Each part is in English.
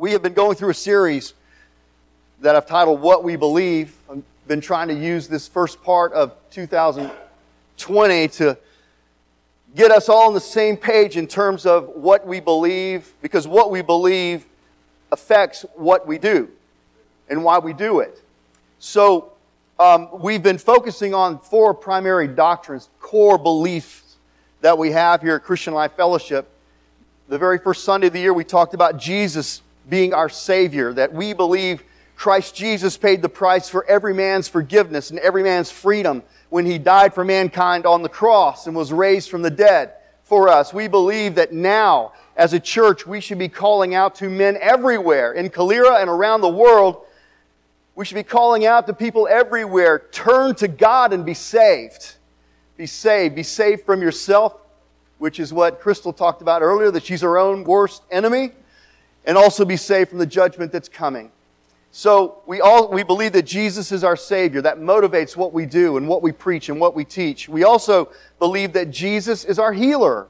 We have been going through a series that I've titled What We Believe. I've been trying to use this first part of 2020 to get us all on the same page in terms of what we believe, because what we believe affects what we do and why we do it. So, um, we've been focusing on four primary doctrines, core beliefs that we have here at Christian Life Fellowship. The very first Sunday of the year, we talked about Jesus being our Savior, that we believe Christ Jesus paid the price for every man's forgiveness and every man's freedom when he died for mankind on the cross and was raised from the dead for us. We believe that now, as a church, we should be calling out to men everywhere in Calera and around the world. We should be calling out to people everywhere turn to God and be saved. Be saved. Be saved from yourself, which is what Crystal talked about earlier, that she's her own worst enemy, and also be saved from the judgment that's coming. So we all we believe that Jesus is our Savior. That motivates what we do and what we preach and what we teach. We also believe that Jesus is our healer.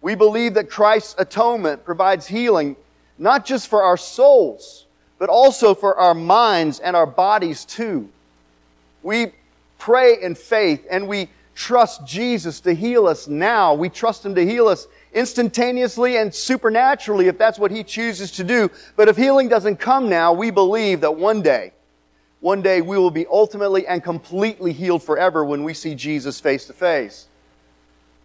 We believe that Christ's atonement provides healing not just for our souls, but also for our minds and our bodies too. We pray in faith and we trust Jesus to heal us now. We trust Him to heal us instantaneously and supernaturally if that's what He chooses to do. But if healing doesn't come now, we believe that one day, one day we will be ultimately and completely healed forever when we see Jesus face to face.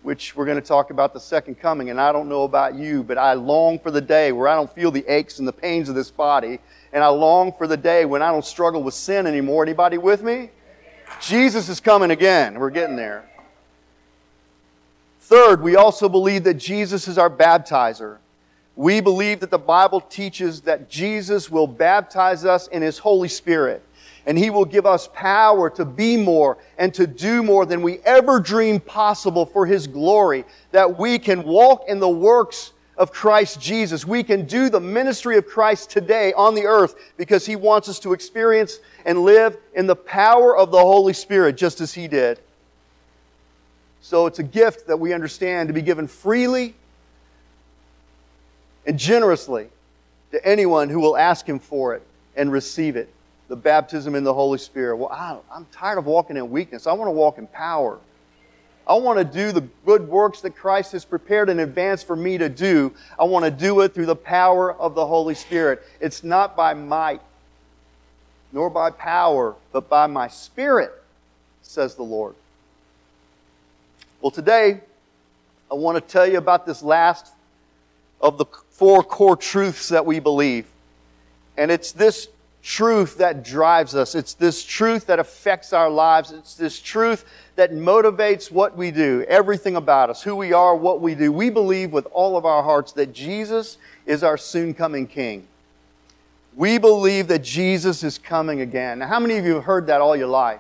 Which we're going to talk about the second coming. And I don't know about you, but I long for the day where I don't feel the aches and the pains of this body. And I long for the day when I don't struggle with sin anymore. Anybody with me? Jesus is coming again. We're getting there. Third, we also believe that Jesus is our baptizer. We believe that the Bible teaches that Jesus will baptize us in His Holy Spirit, and He will give us power to be more and to do more than we ever dreamed possible for His glory, that we can walk in the works of Christ Jesus. We can do the ministry of Christ today on the earth because He wants us to experience and live in the power of the Holy Spirit just as He did. So it's a gift that we understand to be given freely and generously to anyone who will ask Him for it and receive it. The baptism in the Holy Spirit. Well, I, am tired of walking in weakness. I want to walk in power. I want to do the good works that Christ has prepared in advance for me to do. I want to do it through the power of the Holy Spirit. It's not by might, nor by power, but by my Spirit, says the Lord. Well, today, I want to tell you about this last of the four core truths that we believe. And it's this truth that drives us. It's this truth that affects our lives. It's this truth that motivates what we do, everything about us, who we are, what we do. We believe with all of our hearts that Jesus is our soon coming King. We believe that Jesus is coming again. Now, how many of you have heard that all your life?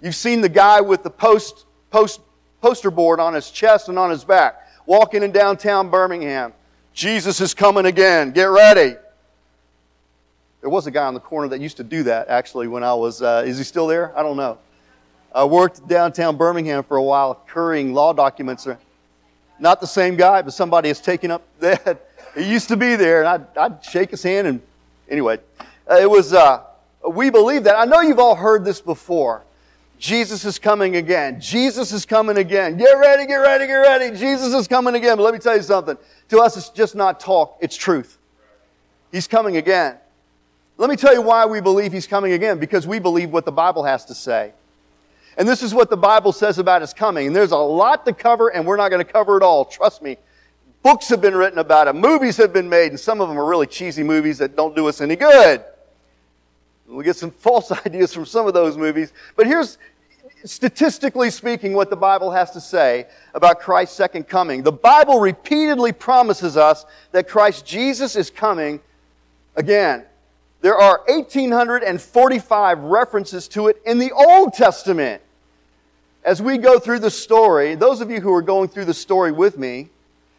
You've seen the guy with the post post, poster board on his chest and on his back, walking in downtown Birmingham. Jesus is coming again. Get ready. There was a guy on the corner that used to do that, actually, when I was. Uh, is he still there? I don't know. I worked downtown Birmingham for a while, currying law documents. Not the same guy, but somebody has taken up that. He used to be there, and I'd, I'd shake his hand. And anyway, uh, it was. Uh, we believe that. I know you've all heard this before. Jesus is coming again. Jesus is coming again. Get ready, get ready, get ready. Jesus is coming again. But let me tell you something. To us, it's just not talk, it's truth. He's coming again. Let me tell you why we believe he's coming again. Because we believe what the Bible has to say. And this is what the Bible says about his coming. And there's a lot to cover, and we're not going to cover it all. Trust me. Books have been written about it, movies have been made, and some of them are really cheesy movies that don't do us any good. We get some false ideas from some of those movies. But here's, statistically speaking, what the Bible has to say about Christ's second coming. The Bible repeatedly promises us that Christ Jesus is coming again. There are 1,845 references to it in the Old Testament. As we go through the story, those of you who are going through the story with me,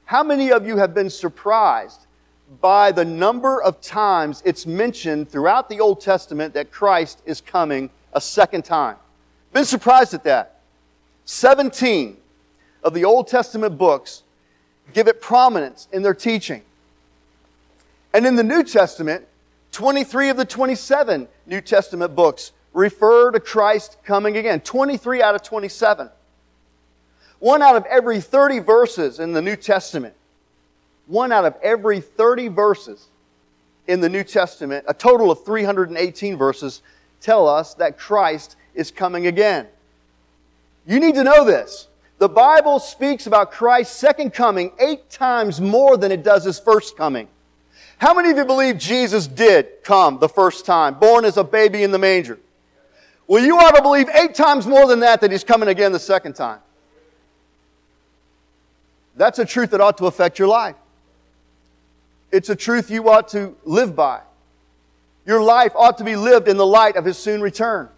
how many of you have been surprised by the number of times it's mentioned throughout the Old Testament that Christ is coming a second time? Been surprised at that. 17 of the Old Testament books give it prominence in their teaching. And in the New Testament, 23 of the 27 New Testament books refer to Christ coming again. 23 out of 27. One out of every 30 verses in the New Testament, one out of every 30 verses in the New Testament, a total of 318 verses, tell us that Christ is coming again. You need to know this. The Bible speaks about Christ's second coming eight times more than it does his first coming. How many of you believe Jesus did come the first time, born as a baby in the manger? Well, you ought to believe eight times more than that that he's coming again the second time. That's a truth that ought to affect your life. It's a truth you ought to live by. Your life ought to be lived in the light of his soon return.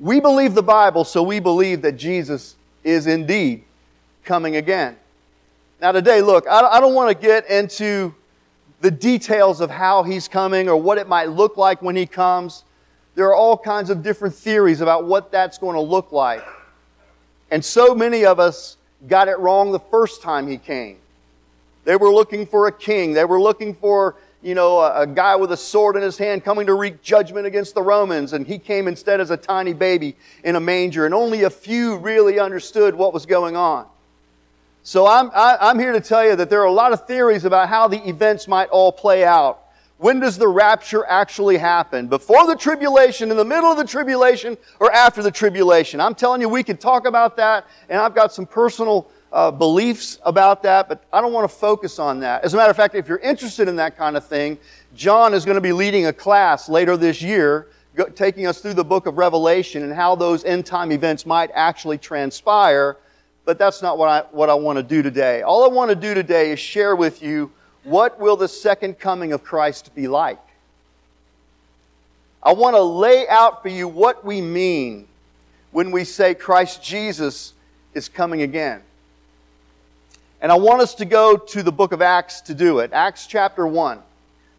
We believe the Bible, so we believe that Jesus is indeed coming again. Now, today, look, I don't want to get into the details of how he's coming or what it might look like when he comes. There are all kinds of different theories about what that's going to look like. And so many of us got it wrong the first time he came. They were looking for a king. They were looking for, you know, a, a, guy with a sword in his hand coming to wreak judgment against the Romans. And he came instead as a tiny baby in a manger. And only a few really understood what was going on. So I'm, I, am i am here to tell you that there are a lot of theories about how the events might all play out. When does the rapture actually happen? Before the tribulation, in the middle of the tribulation, or after the tribulation? I'm telling you, we can talk about that, and I've got some personal uh, beliefs about that, but I don't want to focus on that. As a matter of fact, if you're interested in that kind of thing, John is going to be leading a class later this year, go, taking us through the book of Revelation and how those end time events might actually transpire. But that's not what I, what I want to do today. All I want to do today is share with you what will the second coming of Christ be like? I want to lay out for you what we mean when we say Christ Jesus is coming again. And I want us to go to the book of Acts to do it. Acts chapter 1.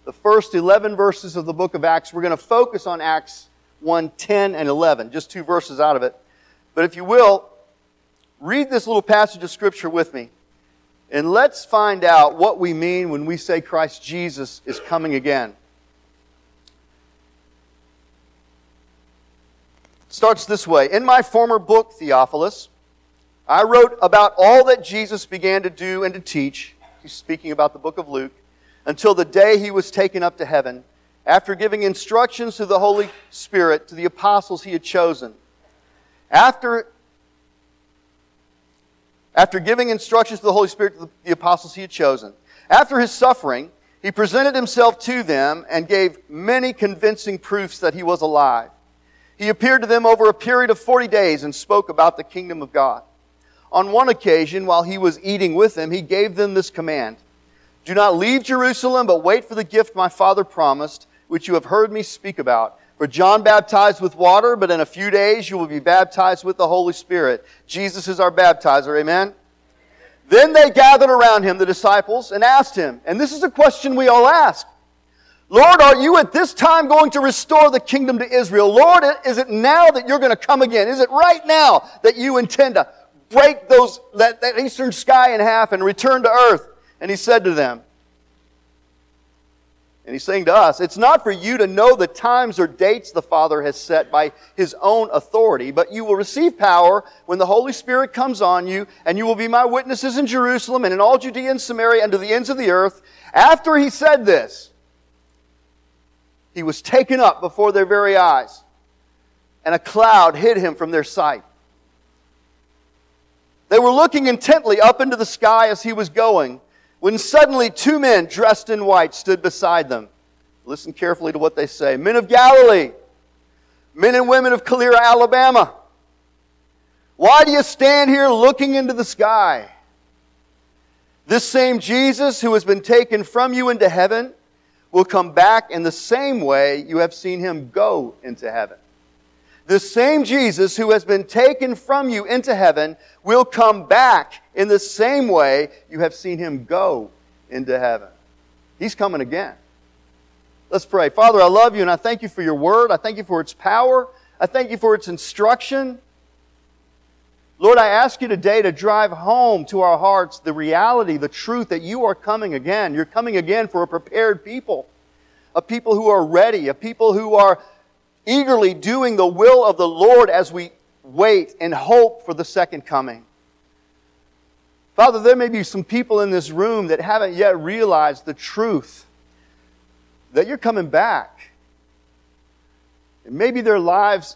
The first 11 verses of the book of Acts. We're going to focus on Acts 1 10 and 11, just two verses out of it. But if you will, read this little passage of Scripture with me. And let's find out what we mean when we say Christ Jesus is coming again. Starts this way In my former book, Theophilus, I wrote about all that Jesus began to do and to teach. He's speaking about the book of Luke until the day he was taken up to heaven, after giving instructions to the Holy Spirit to the apostles he had chosen. After after giving instructions to the Holy Spirit to the apostles he had chosen. After his suffering, he presented himself to them and gave many convincing proofs that he was alive. He appeared to them over a period of 40 days and spoke about the kingdom of God. On one occasion, while he was eating with them, he gave them this command Do not leave Jerusalem, but wait for the gift my father promised, which you have heard me speak about. For John baptized with water, but in a few days you will be baptized with the Holy Spirit. Jesus is our baptizer. Amen? Then they gathered around him, the disciples, and asked him, and this is a question we all ask Lord, are you at this time going to restore the kingdom to Israel? Lord, is it now that you're going to come again? Is it right now that you intend to break those, that, that eastern sky in half and return to earth? And he said to them, and he's saying to us, it's not for you to know the times or dates the Father has set by his own authority, but you will receive power when the Holy Spirit comes on you, and you will be my witnesses in Jerusalem and in all Judea and Samaria and to the ends of the earth. After he said this, he was taken up before their very eyes, and a cloud hid him from their sight. They were looking intently up into the sky as he was going when suddenly two men dressed in white stood beside them. Listen carefully to what they say Men of Galilee, men and women of Calera, Alabama, why do you stand here looking into the sky? This same Jesus who has been taken from you into heaven will come back in the same way you have seen him go into heaven. The same Jesus who has been taken from you into heaven will come back in the same way you have seen him go into heaven. He's coming again. Let's pray. Father, I love you and I thank you for your word. I thank you for its power. I thank you for its instruction. Lord, I ask you today to drive home to our hearts the reality, the truth that you are coming again. You're coming again for a prepared people, a people who are ready, a people who are eagerly doing the will of the Lord as we wait and hope for the second coming. Father, there may be some people in this room that haven't yet realized the truth that you're coming back. And maybe their lives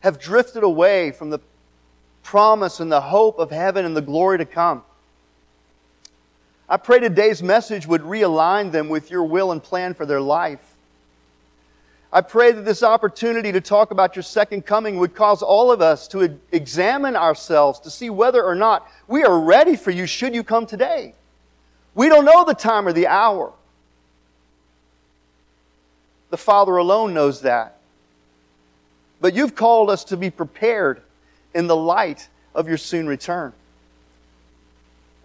have drifted away from the promise and the hope of heaven and the glory to come. I pray today's message would realign them with your will and plan for their life. I pray that this opportunity to talk about your second coming would cause all of us to examine ourselves to see whether or not we are ready for you should you come today. We don't know the time or the hour. The Father alone knows that. But you've called us to be prepared in the light of your soon return.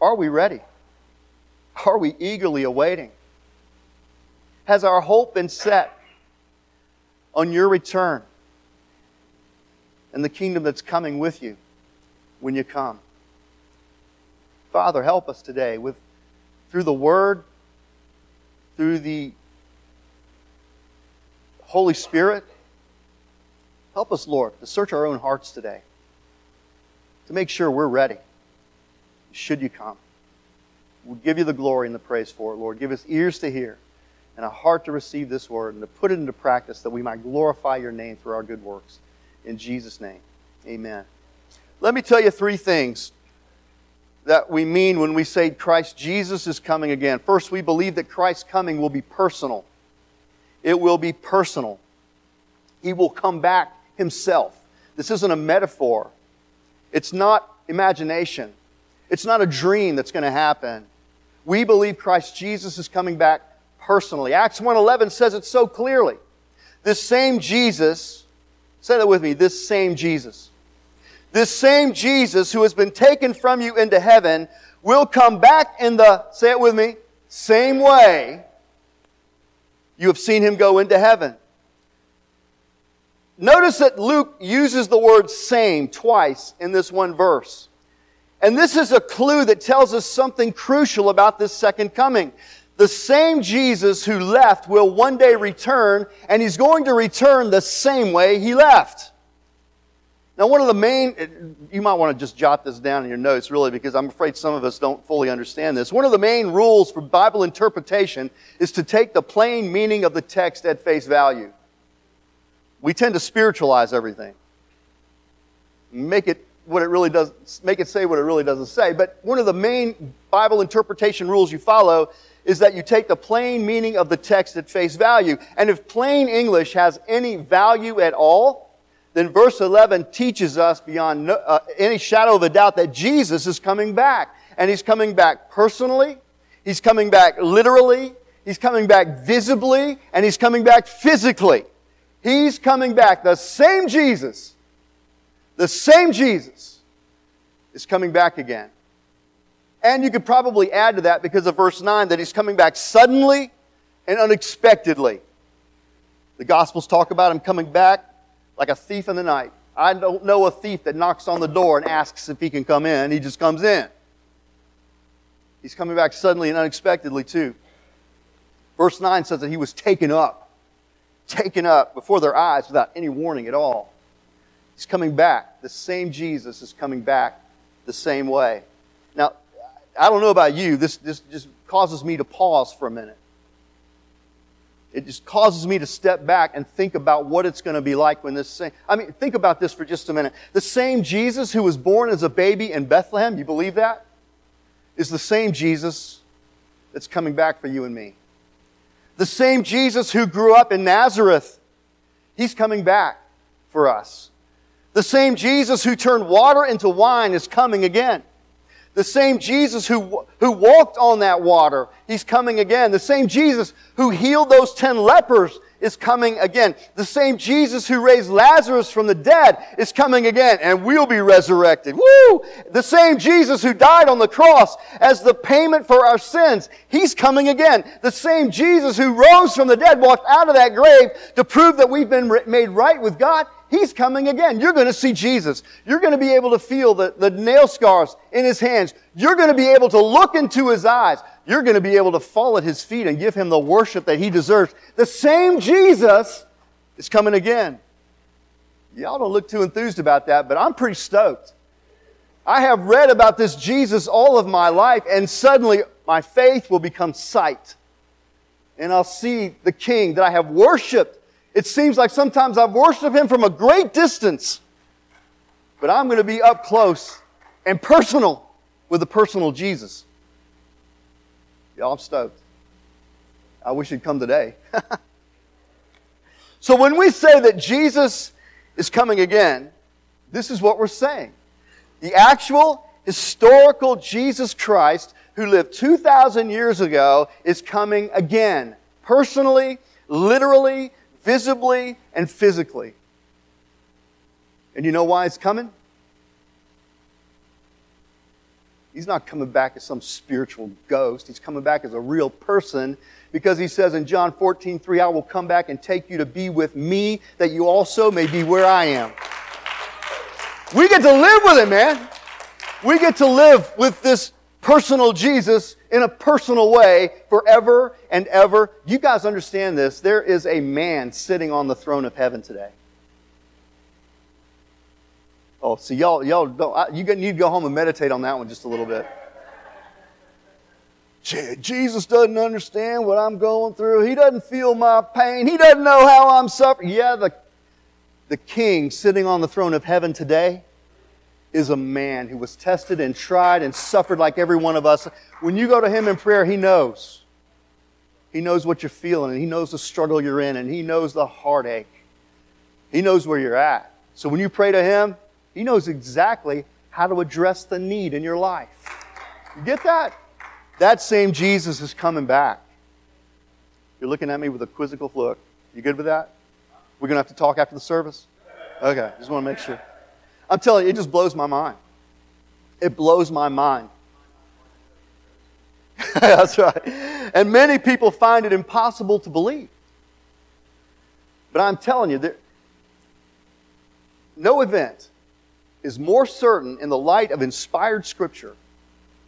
Are we ready? Are we eagerly awaiting? Has our hope been set on your return and the kingdom that's coming with you when you come? Father, help us today with through the word, through the Holy Spirit, Help us, Lord, to search our own hearts today, to make sure we're ready should you come. We'll give you the glory and the praise for it, Lord. Give us ears to hear and a heart to receive this word and to put it into practice that we might glorify your name through our good works. In Jesus' name, amen. Let me tell you three things that we mean when we say Christ Jesus is coming again. First, we believe that Christ's coming will be personal. It will be personal. He will come back himself. This isn't a metaphor. It's not imagination. It's not a dream that's going to happen. We believe Christ Jesus is coming back personally. Acts 1:11 says it so clearly. This same Jesus, say that with me, this same Jesus. This same Jesus who has been taken from you into heaven will come back in the, say it with me, same way you have seen him go into heaven. Notice that Luke uses the word same twice in this one verse. And this is a clue that tells us something crucial about this second coming. The same Jesus who left will one day return, and he's going to return the same way he left. Now, one of the main, you might want to just jot this down in your notes, really, because I'm afraid some of us don't fully understand this. One of the main rules for Bible interpretation is to take the plain meaning of the text at face value we tend to spiritualize everything. Make it what it really does, make it say what it really doesn't say. But one of the main Bible interpretation rules you follow is that you take the plain meaning of the text at face value. And if plain English has any value at all, then verse 11 teaches us beyond no, uh, any shadow of a doubt that Jesus is coming back. And he's coming back personally, he's coming back literally, he's coming back visibly, and he's coming back physically. He's coming back. The same Jesus, the same Jesus is coming back again. And you could probably add to that because of verse 9 that he's coming back suddenly and unexpectedly. The Gospels talk about him coming back like a thief in the night. I don't know a thief that knocks on the door and asks if he can come in. He just comes in. He's coming back suddenly and unexpectedly, too. Verse 9 says that he was taken up taken up before their eyes without any warning at all. He's coming back. The same Jesus is coming back the same way. Now, I don't know about you, this, this just causes me to pause for a minute. It just causes me to step back and think about what it's going to be like when this same. I mean, think about this for just a minute. The same Jesus who was born as a baby in Bethlehem, you believe that? Is the same Jesus that's coming back for you and me. The same Jesus who grew up in Nazareth, he's coming back for us. The same Jesus who turned water into wine is coming again. The same Jesus who, who walked on that water, he's coming again. The same Jesus who healed those ten lepers is coming again. The same Jesus who raised Lazarus from the dead is coming again, and we'll be resurrected. Woo! The same Jesus who died on the cross as the payment for our sins, he's coming again. The same Jesus who rose from the dead, walked out of that grave to prove that we've been made right with God, He's coming again. You're going to see Jesus. You're going to be able to feel the, the nail scars in his hands. You're going to be able to look into his eyes. You're going to be able to fall at his feet and give him the worship that he deserves. The same Jesus is coming again. Y'all don't look too enthused about that, but I'm pretty stoked. I have read about this Jesus all of my life, and suddenly my faith will become sight. And I'll see the King that I have worshiped. It seems like sometimes I've worshiped him from a great distance, but I'm going to be up close and personal with the personal Jesus. Y'all, I'm stoked. I wish he'd come today. so when we say that Jesus is coming again, this is what we're saying. The actual historical Jesus Christ who lived 2,000 years ago is coming again, personally, literally, visibly, and physically. And you know why it's coming? He's not coming back as some spiritual ghost. He's coming back as a real person because he says in John 14, 3, I will come back and take you to be with me that you also may be where I am. We get to live with him, man. We get to live with this personal Jesus in a personal way forever and ever. You guys understand this. There is a man sitting on the throne of heaven today. Oh, so y'all, y'all don't, you need to go home and meditate on that one just a little bit. Jesus doesn't understand what I'm going through. He doesn't feel my pain. He doesn't know how I'm suffering. Yeah, the, the king sitting on the throne of heaven today is a man who was tested and tried and suffered like every one of us. When you go to him in prayer, he knows. He knows what you're feeling, and he knows the struggle you're in, and he knows the heartache. He knows where you're at. So when you pray to him, he knows exactly how to address the need in your life. You get that? That same Jesus is coming back. You're looking at me with a quizzical look. You good with that? We're going to have to talk after the service? Okay, just want to make sure. I'm telling you, it just blows my mind. It blows my mind. That's right. And many people find it impossible to believe. But I'm telling you, there, no event is more certain in the light of inspired scripture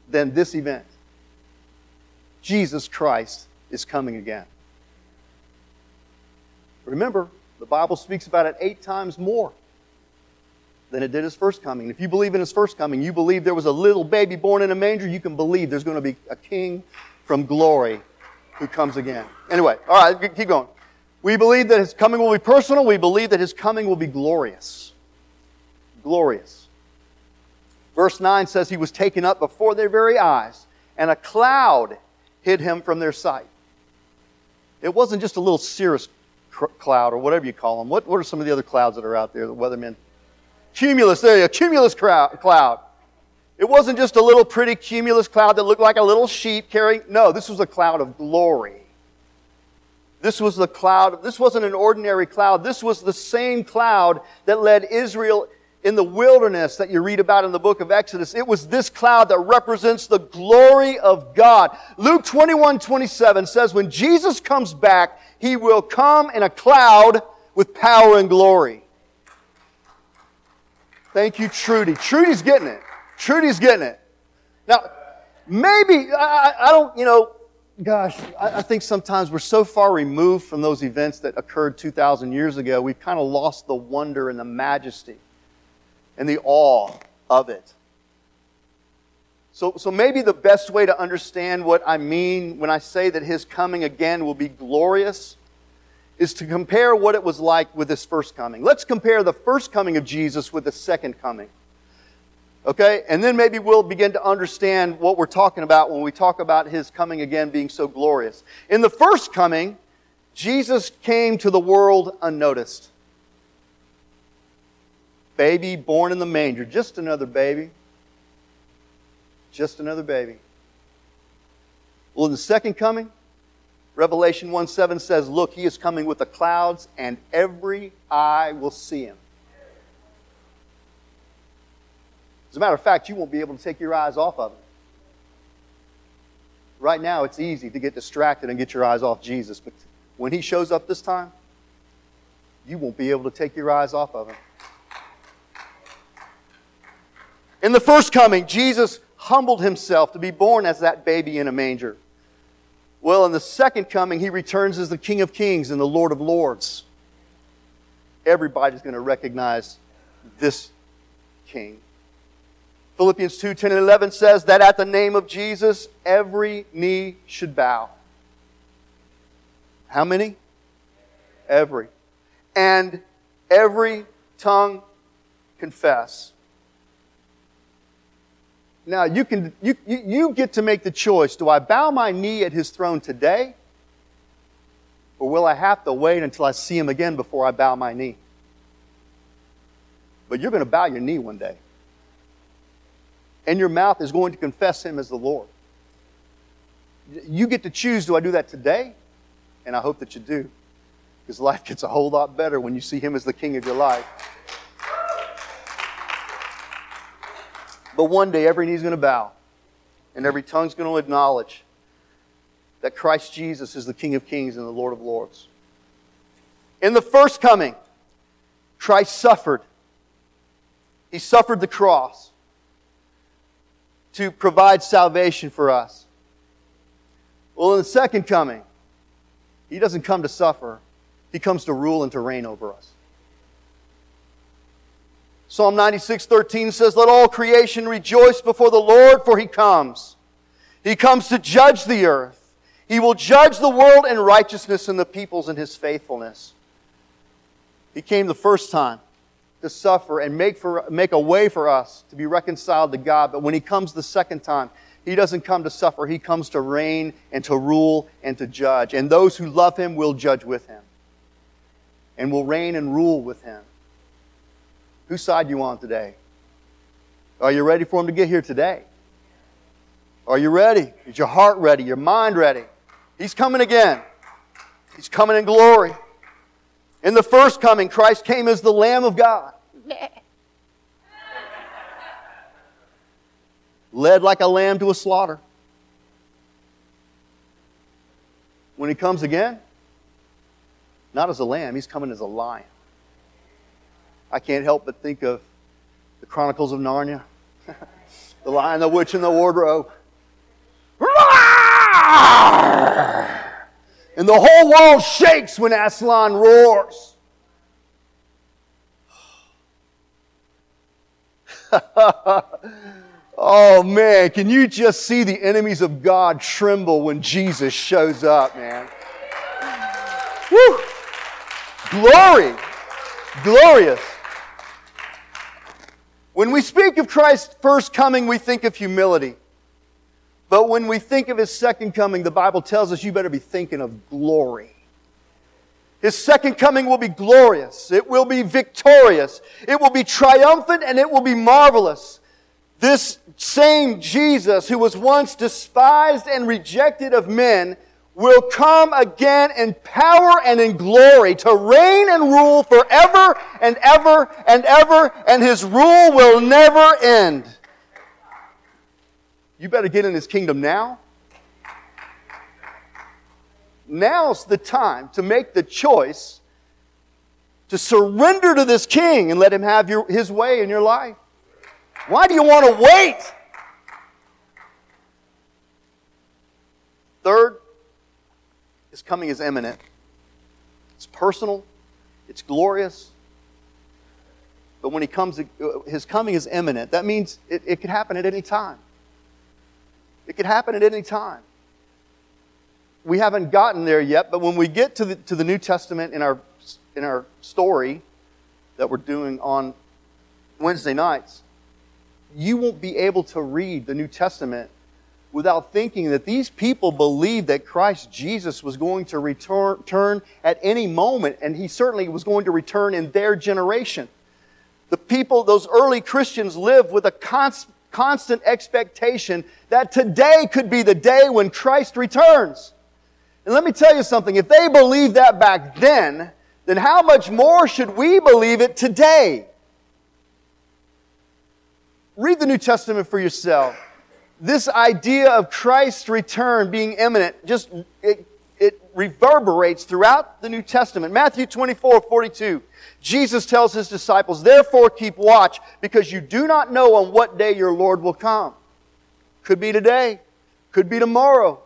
than this event. Jesus Christ is coming again. Remember, the Bible speaks about it eight times more than it did his first coming. If you believe in his first coming, you believe there was a little baby born in a manger, you can believe there's going to be a king from glory who comes again. Anyway, all right, keep going. We believe that his coming will be personal. We believe that his coming will be glorious glorious. Verse 9 says he was taken up before their very eyes, and a cloud hid him from their sight. It wasn't just a little cirrus cloud or whatever you call them. What, what are some of the other clouds that are out there, the weathermen? Cumulus, there go, cumulus cloud. It wasn't just a little pretty cumulus cloud that looked like a little sheep carrying. No, this was a cloud of glory. This was the cloud. This wasn't an ordinary cloud. This was the same cloud that led Israel in the wilderness that you read about in the book of Exodus. It was this cloud that represents the glory of God. Luke 21 27 says, When Jesus comes back, he will come in a cloud with power and glory. Thank you, Trudy. Trudy's getting it. Trudy's getting it. Now, maybe, I, I don't, you know, gosh, I, I think sometimes we're so far removed from those events that occurred 2,000 years ago, we've kind of lost the wonder and the majesty and the awe of it. So, so maybe the best way to understand what I mean when I say that his coming again will be glorious is to compare what it was like with his first coming. Let's compare the first coming of Jesus with the second coming. Okay? And then maybe we'll begin to understand what we're talking about when we talk about his coming again being so glorious. In the first coming, Jesus came to the world unnoticed baby born in the manger, just another baby. Just another baby. Well, in the second coming, Revelation 1 7 says, Look, he is coming with the clouds, and every eye will see him. As a matter of fact, you won't be able to take your eyes off of him. Right now, it's easy to get distracted and get your eyes off Jesus, but when he shows up this time, you won't be able to take your eyes off of him. In the first coming, Jesus humbled himself to be born as that baby in a manger. Well, in the second coming, he returns as the King of Kings and the Lord of Lords. Everybody's going to recognize this King. Philippians 2 10 and 11 says that at the name of Jesus, every knee should bow. How many? Every. And every tongue confess. Now, you, can, you, you get to make the choice. Do I bow my knee at his throne today? Or will I have to wait until I see him again before I bow my knee? But you're going to bow your knee one day and your mouth is going to confess him as the Lord. You get to choose do I do that today? And I hope that you do. Because life gets a whole lot better when you see him as the king of your life. But one day every knee's going to bow and every tongue's going to acknowledge that Christ Jesus is the King of Kings and the Lord of Lords. In the first coming, Christ suffered. He suffered the cross to provide salvation for us. Well, in the second coming, he doesn't come to suffer, he comes to rule and to reign over us. Psalm 96 13 says, Let all creation rejoice before the Lord, for he comes. He comes to judge the earth. He will judge the world in righteousness and the peoples in his faithfulness. He came the first time to suffer and make, for, make a way for us to be reconciled to God. But when He comes the second time, He doesn't come to suffer. He comes to reign and to rule and to judge. And those who love Him will judge with Him and will reign and rule with Him. Whose side you on today? Are you ready for Him to get here today? Are you ready? Is your heart ready? Your mind ready? He's coming again. He's coming in glory. In the first coming, Christ came as the Lamb of God. Led like a lamb to a slaughter. When he comes again, not as a lamb, he's coming as a lion. I can't help but think of the Chronicles of Narnia the lion, the witch, and the wardrobe. And the whole world shakes when Aslan roars. oh man, can you just see the enemies of God tremble when Jesus shows up, man? Woo! Glory! Glorious. When we speak of Christ's first coming, we think of humility. But when we think of his second coming, the Bible tells us you better be thinking of glory. His second coming will be glorious. It will be victorious. It will be triumphant and it will be marvelous. This same Jesus who was once despised and rejected of men will come again in power and in glory to reign and rule forever and ever and ever, and his rule will never end. You better get in his kingdom now. Now's the time to make the choice to surrender to this king and let him have your, his way in your life. Why do you want to wait? Third, his coming is imminent. It's personal, it's glorious. But when he comes, his coming is imminent. That means it, it could happen at any time. It could happen at any time. We haven't gotten there yet, but when we get to the, to the New Testament in our, in our story that we're doing on Wednesday nights, you won't be able to read the New Testament without thinking that these people believed that Christ Jesus was going to return, at any moment, and he certainly was going to return in their generation. The people, those early Christians, lived with a constant expectation that today could be the day when Christ returns. And let me tell you something, if they believed that back then, then how much more should we believe it today? Read the New Testament for yourself. This idea of Christ's return being imminent, just it, it reverberates throughout the New Testament. Matthew 24, 42. Jesus tells his disciples, Therefore keep watch, because you do not know on what day your Lord will come. Could be today, could be tomorrow,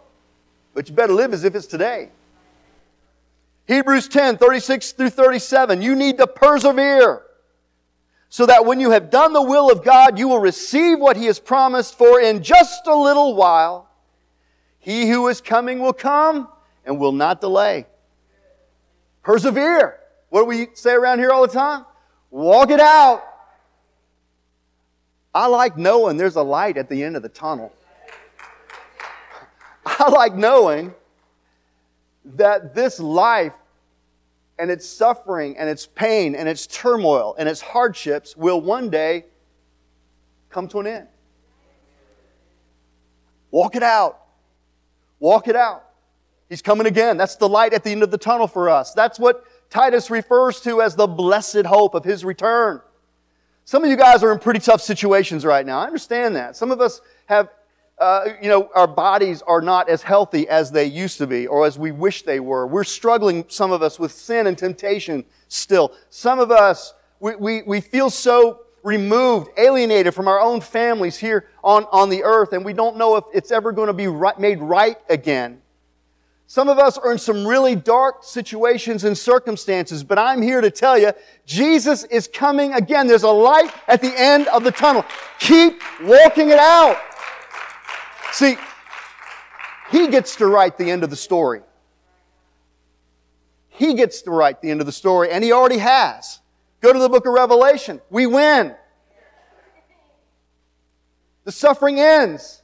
but you better live as if it's today. Hebrews 10, 36 through 37. You need to persevere so that when you have done the will of God, you will receive what He has promised, for in just a little while, He who is coming will come and will not delay. Persevere. What do we say around here all the time? Walk it out. I like knowing there's a light at the end of the tunnel. I like knowing that this life and its suffering and its pain and its turmoil and its hardships will one day come to an end. Walk it out. Walk it out. He's coming again. That's the light at the end of the tunnel for us. That's what Titus refers to as the blessed hope of his return. Some of you guys are in pretty tough situations right now. I understand that. Some of us have uh, you know, our bodies are not as healthy as they used to be or as we wish they were. We're struggling, some of us, with sin and temptation still. Some of us, we, we, we feel so removed, alienated from our own families here on, on the earth, and we don't know if it's ever going to be right, made right again. Some of us are in some really dark situations and circumstances, but I'm here to tell you, Jesus is coming again. There's a light at the end of the tunnel. Keep walking it out. See, he gets to write the end of the story. He gets to write the end of the story, and he already has. Go to the book of Revelation. We win. The suffering ends.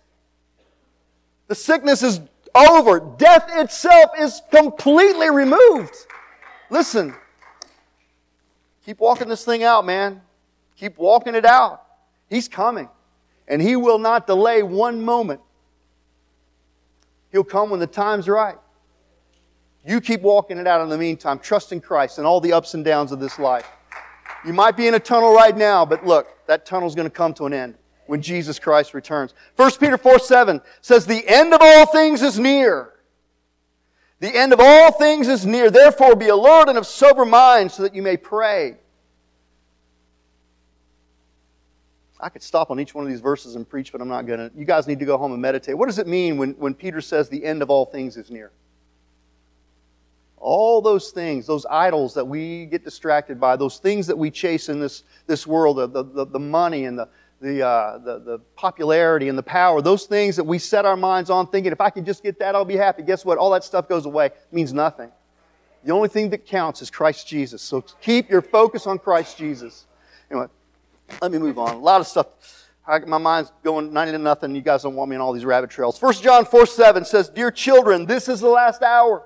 The sickness is over. Death itself is completely removed. Listen, keep walking this thing out, man. Keep walking it out. He's coming, and he will not delay one moment. He'll come when the time's right. You keep walking it out in the meantime, trusting Christ and all the ups and downs of this life. You might be in a tunnel right now, but look, that tunnel's going to come to an end when Jesus Christ returns. 1 Peter 4 7 says, The end of all things is near. The end of all things is near. Therefore, be alert and of sober mind so that you may pray. I could stop on each one of these verses and preach, but I'm not going to. You guys need to go home and meditate. What does it mean when, when Peter says the end of all things is near? All those things, those idols that we get distracted by, those things that we chase in this, this world, the, the, the money and the, the, uh, the, the popularity and the power, those things that we set our minds on thinking, if I can just get that, I'll be happy. Guess what? All that stuff goes away. It means nothing. The only thing that counts is Christ Jesus. So keep your focus on Christ Jesus. Anyway, let me move on. A lot of stuff. I, my mind's going 90 to nothing. You guys don't want me on all these rabbit trails. 1 John 4 7 says, Dear children, this is the last hour.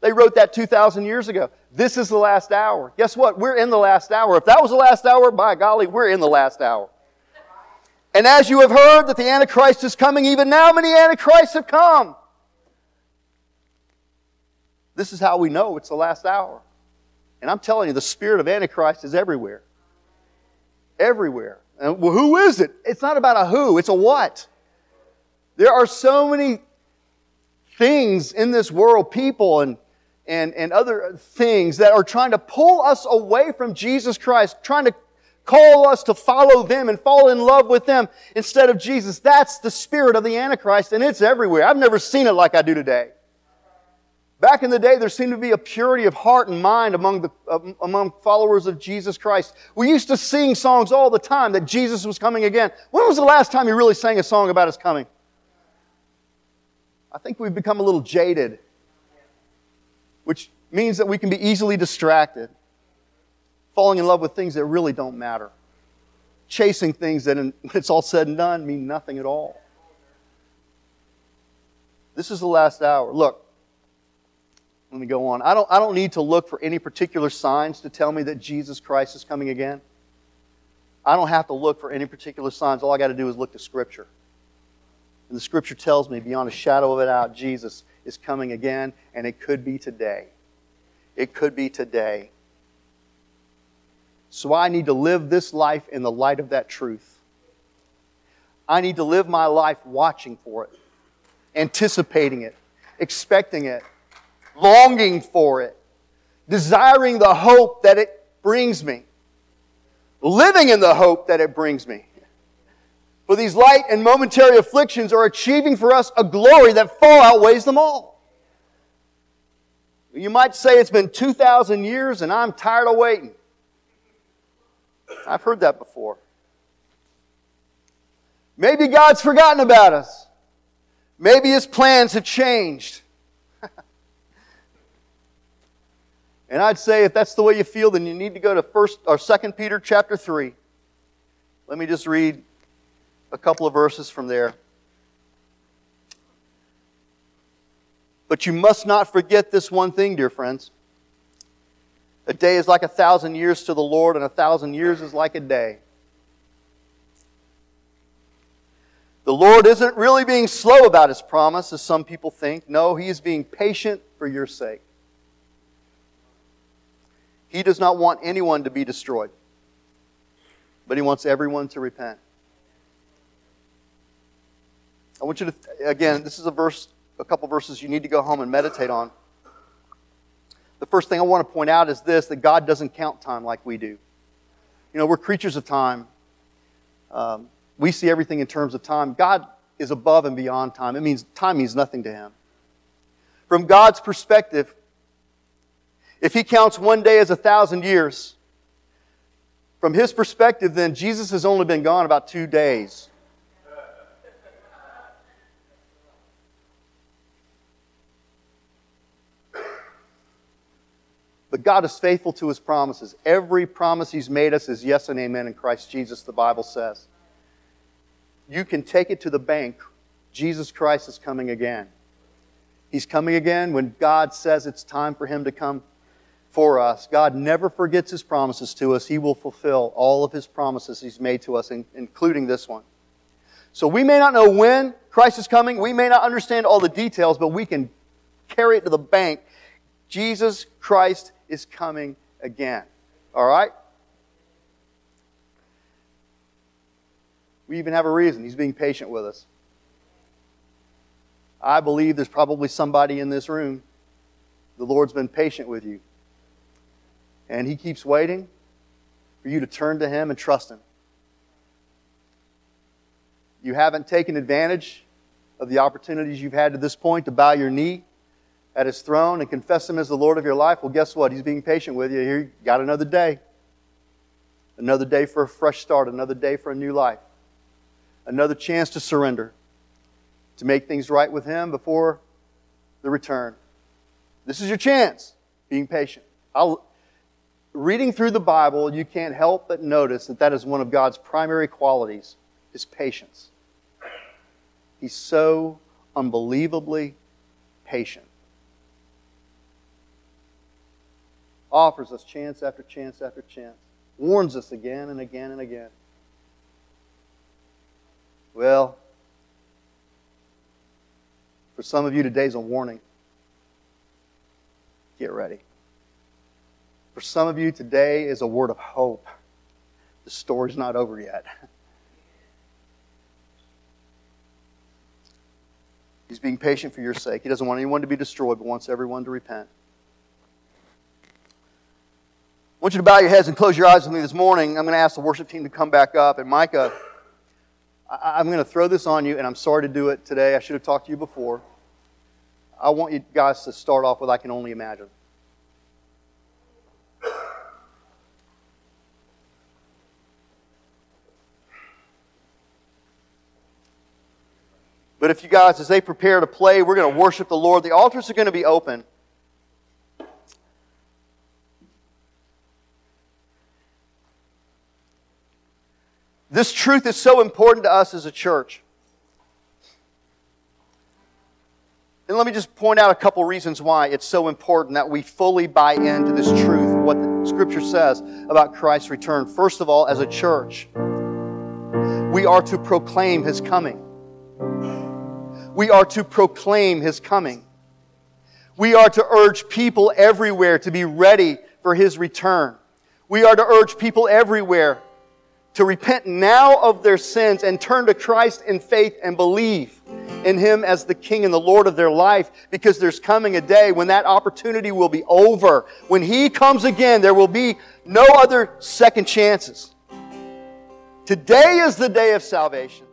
They wrote that 2,000 years ago. This is the last hour. Guess what? We're in the last hour. If that was the last hour, by golly, we're in the last hour. And as you have heard that the Antichrist is coming, even now many Antichrists have come. This is how we know it's the last hour. And I'm telling you, the spirit of Antichrist is everywhere everywhere. And well, who is it? It's not about a who, it's a what. There are so many things in this world, people and, and, and other things that are trying to pull us away from Jesus Christ, trying to call us to follow them and fall in love with them instead of Jesus. That's the spirit of the Antichrist, and it's everywhere. I've never seen it like I do today. Back in the day, there seemed to be a purity of heart and mind among, the, uh, among followers of Jesus Christ. We used to sing songs all the time that Jesus was coming again. When was the last time you really sang a song about his coming? I think we've become a little jaded, which means that we can be easily distracted, falling in love with things that really don't matter, chasing things that, when it's all said and done, mean nothing at all. This is the last hour. Look, let me go on. I don't, I don't need to look for any particular signs to tell me that Jesus Christ is coming again. I don't have to look for any particular signs. All I got to do is look to Scripture. And the Scripture tells me beyond a shadow of a doubt, Jesus is coming again, and it could be today. It could be today. So I need to live this life in the light of that truth. I need to live my life watching for it, anticipating it, expecting it, longing for it, desiring the hope that it brings me, living in the hope that it brings me. For these light and momentary afflictions are achieving for us a glory that far outweighs them all. You might say it's been 2,000 years and I'm tired of waiting. I've heard that before. Maybe God's forgotten about us. Maybe his plans have changed. And I'd say if that's the way you feel, then you need to go to first or second Peter chapter 3. Let me just read a couple of verses from there. But you must not forget this one thing, dear friends. A day is like a thousand years to the Lord, and a thousand years is like a day. The Lord isn't really being slow about his promise, as some people think. No, he is being patient for your sake. He does not want anyone to be destroyed, but he wants everyone to repent. I want you to, again, this is a verse, a couple verses you need to go home and meditate on. The first thing I want to point out is this that God doesn't count time like we do. You know, we're creatures of time. Um, we see everything in terms of time. God is above and beyond time. It means time means nothing to him. From God's perspective, if he counts one day as a thousand years, from his perspective, then Jesus has only been gone about two days. But God is faithful to his promises. Every promise he's made us is yes and amen in Christ Jesus, the Bible says. You can take it to the bank. Jesus Christ is coming again. He's coming again when God says it's time for him to come for us. God never forgets his promises to us. He will fulfill all of his promises he's made to us, including this one. So we may not know when Christ is coming. We may not understand all the details, but we can carry it to the bank. Jesus Christ is coming again. All right? We even have a reason. He's being patient with us. I believe there's probably somebody in this room. The Lord's been patient with you. And He keeps waiting for you to turn to Him and trust Him. You haven't taken advantage of the opportunities you've had to this point to bow your knee at his throne and confess him as the Lord of your life, well, guess what? He's being patient with you. Here, you got another day. Another day for a fresh start, another day for a new life. Another chance to surrender, to make things right with him before the return. This is your chance, being patient. I'll, reading through the Bible, you can't help but notice that that is one of God's primary qualities, his patience. He's so unbelievably patient. offers us chance after chance after chance, warns us again and again and again. Well, for some of you, today's a warning. Get ready. For some of you, today is a word of hope. The story's not over yet. He's being patient for your sake. He doesn't want anyone to be destroyed, but wants everyone to repent. I want you to bow your heads and close your eyes with me this morning. I'm going to ask the worship team to come back up. And Micah, I'm going to throw this on you, and I'm sorry to do it today. I should have talked to you before. I want you guys to start off with I Can Only Imagine. But if you guys, as they prepare to play, we're going to worship the Lord. The altars are going to be open. This truth is so important to us as a church. And let me just point out a couple reasons why it's so important that we fully buy into this truth, what the Scripture says about Christ's return. First of all, as a church, we are to proclaim His coming. We are to proclaim His coming. We are to urge people everywhere to be ready for His return. We are to urge people everywhere to repent now of their sins and turn to Christ in faith and believe. in Him as the King and the Lord of their life because there's coming a day when that opportunity will be over. When He comes again, there will be no other second chances. Today is the day of salvation.